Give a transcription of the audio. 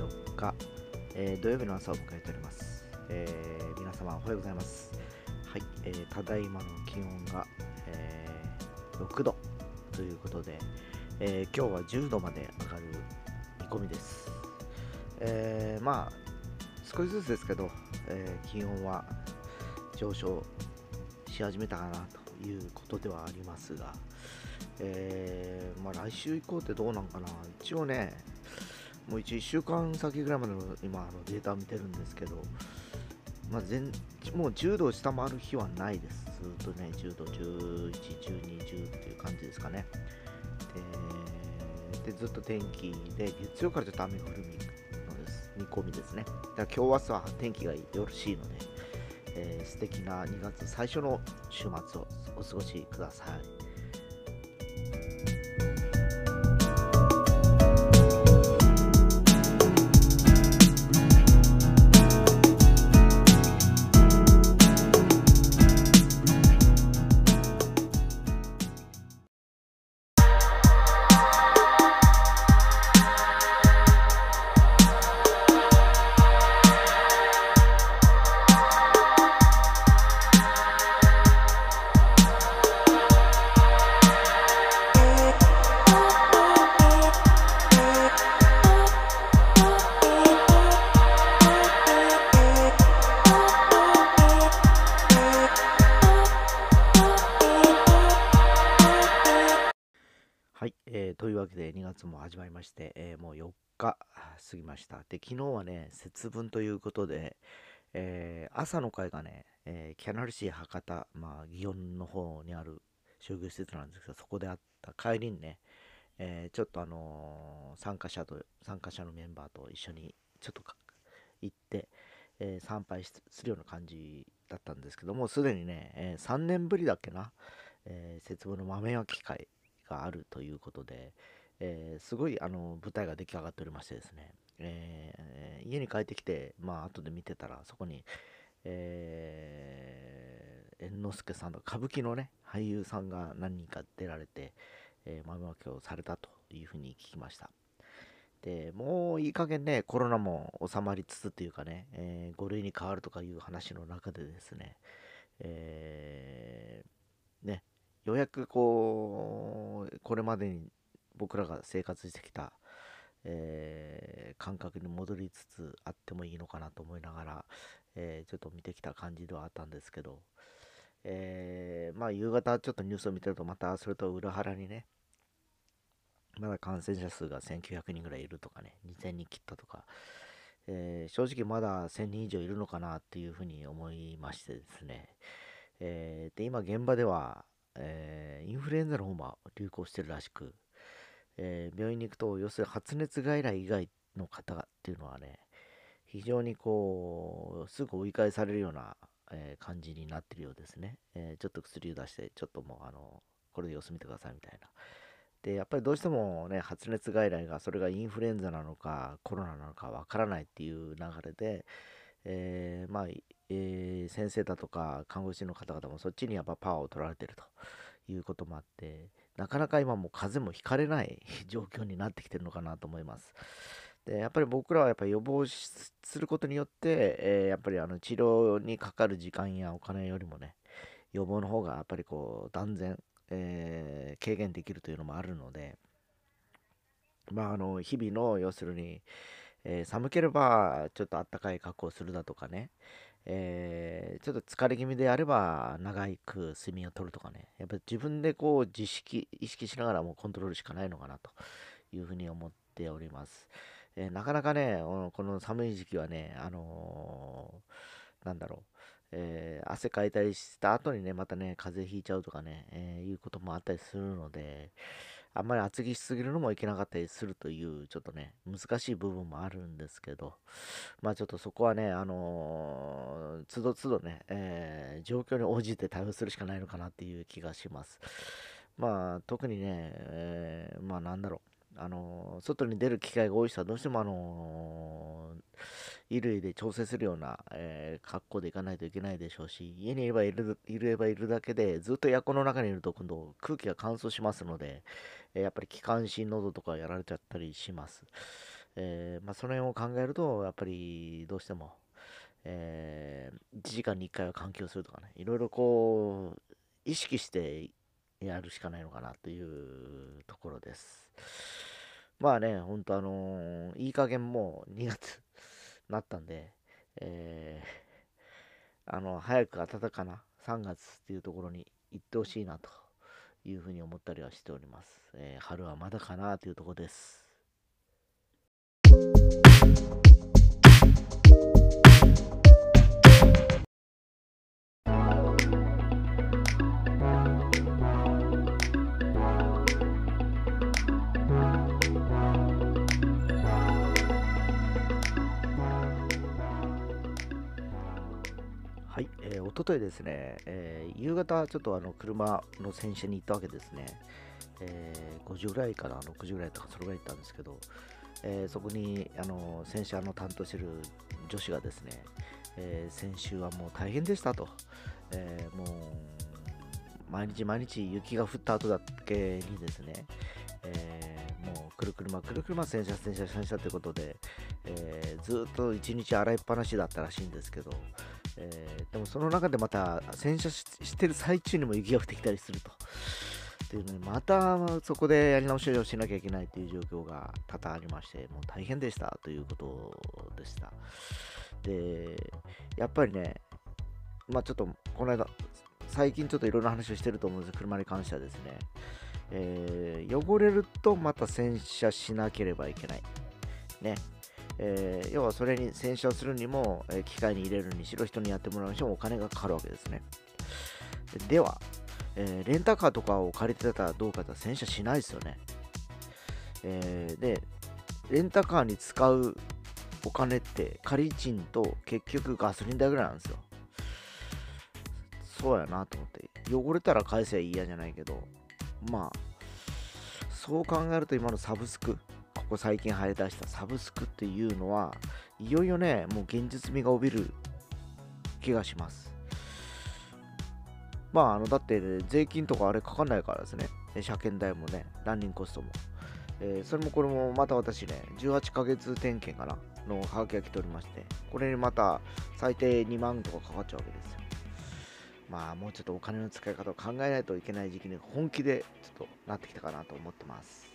4日、えー土曜日の朝を迎えております。えー皆様おはようございます。はい、えーただいまの気温が、えー6度ということで、えー今日は10度まで上がる見込みです。えーまあ、少しずつですけど、えー気温は上昇し始めたかなということではありますが、えーまあ、来週以降ってどうなんかな一応ねもう一1週間先ぐらいまでの今のデータを見てるんですけど、まあ、全もう10度を下回る日はないです。ずっとね10度11、12、10っていう感じですかね。ででずっと天気で月曜からちょっと雨降るのです。見込みですね。だから今日明日は天気がよろしいので、えー素敵な2月最初の週末をお過ごしください。えーというわけで2月も始まりまして、えーもう4日過ぎました。で、昨日はね、節分ということで、えー朝の会がね、えキャナルシー博多、まあ、祇園の方にある商業施設なんですけど、そこであった帰りにね、えちょっとあの参加者と、参加者のメンバーと一緒にちょっと行って、え参拝するような感じだったんですけども、すでにね、え3年ぶりだっけな、えー節分の豆焼き会があるということで、えーすごいあの舞台が出来上がっておりましてですね、えー家に帰ってきて、まあ後で見てたら、そこに、えー猿之助さんと歌舞伎のね、俳優さんが何人か出られて、えー豆まきをされたというふうに聞きました。でもういい加減ね、コロナも収まりつつっていうかね、え5類に変わるとかいう話の中でですね、えーね、ようやくこう、これまでに僕らが生活してきた、えー感覚に戻りつつあってもいいのかなと思いながら、えーちょっと見てきた感じではあったんですけど、えーまあ夕方ちょっとニュースを見てるとまたそれと裏腹にね、まだ感染者数が1900人ぐらいいるとかね、2000人切ったとか、えー正直まだ1000人以上いるのかなっていうふうに思いましてですね、えーで、今現場では、えーインフルエンザの方も流行してるらしく、えー病院に行くと、要するに発熱外来以外の方っていうのはね、非常にこう、すぐ追い返されるような、えー感じになってるようですね。えちょっと薬を出して、ちょっともう、あの、これで様子見てくださいみたいな。で、やっぱりどうしてもね、発熱外来が、それがインフルエンザなのか、コロナなのかわからないっていう流れで、えーまあ、えー先生だとか看護師の方々もそっちにやっぱパワーを取られてるということもあって、なかなか今もう風邪もひかれない状況になってきてるのかなと思います。で、やっぱり僕らはやっぱり予防することによって、えーやっぱりあの治療にかかる時間やお金よりもね、予防の方がやっぱりこう断然、えー軽減できるというのもあるので、まああの日々の要するに、えー寒ければちょっとあったかい格好をするだとかね、えーちょっと疲れ気味であれば長く睡眠をとるとかね、やっぱり自分でこう自識、意識しながらもコントロールしかないのかなというふうに思っております。えーなかなかね、この寒い時期はね、あのーなんだろう、えー汗かいたりした後にね、またね、風邪ひいちゃうとかね、えいうこともあったりするので、あんまり厚着しすぎるのもいけなかったりするという、ちょっとね、難しい部分もあるんですけど、まあちょっとそこはね、あのー、つどつどね、えー状況に応じて対応するしかないのかなっていう気がします。まあ特にね、えーまあなんだろう、あのー外に出る機会が多い人はどうしてもあのー衣類で調整するような、えー格好で行かないといけないでしょうし、家にいればいるいればいるだけで、ずっとエアコンの中にいると今度空気が乾燥しますので、えーやっぱり気管支、喉とかやられちゃったりします。えー、まあ、その辺を考えると、やっぱりどうしても、えー、1時間に1回は換気をするとかね、いろいろこう、意識してやるしかないのかなというところです。まあね、ほんとあのー、いい加減もう2月 なったんで、えー、あの、早く暖かな3月っていうところに行ってほしいなというふうに思ったりはしております。えー、春はまだかなというとこです。とといですね、えー、夕方ちょっとあの車の洗車に行ったわけですね。えー、5時ぐらいから6時ぐらいとかそれぐらい行ったんですけど、えー、そこにあの洗車の担当している女子がですね、えー、先週はもう大変でしたと、えー、もう毎日毎日雪が降った後だけにですね、えー、もうくるくるまくるくるま洗車洗車洗車ということで、えー、ずっと一日洗いっぱなしだったらしいんですけど、えー、でもその中でまた洗車してる最中にも雪が降ってきたりすると。っていうのに、またそこでやり直しをしなきゃいけないという状況が多々ありまして、もう大変でしたということでした。で、やっぱりね、まあちょっとこの間、最近ちょっといろんな話をしてると思うんです車に関してはですね、えー、汚れるとまた洗車しなければいけない。ね。えー、要はそれに洗車するにも、え、機械に入れるにしろ人にやってもらうにしろお金がかかるわけですね。では、え、レンタカーとかを借りてたらどうかと洗車しないですよね。え、で、レンタカーに使うお金って仮賃と結局ガソリン代ぐらいなんですよ。そうやなと思って。汚れたら返せばいいやじゃないけど、まあ、そう考えると今のサブスク、ここ最近生え出したサブスクっていうのは、いよいよね、もう現実味が帯びる気がします。まあ、あのだって、税金とかあれかかんないからですね。車検代もね、ランニングコストも。えー、それもこれもまた私ね、18ヶ月点検かなのハガキが来ておりまして、これにまた最低2万とかかかっちゃうわけですよ。まあ、もうちょっとお金の使い方を考えないといけない時期に本気でちょっとなってきたかなと思ってます。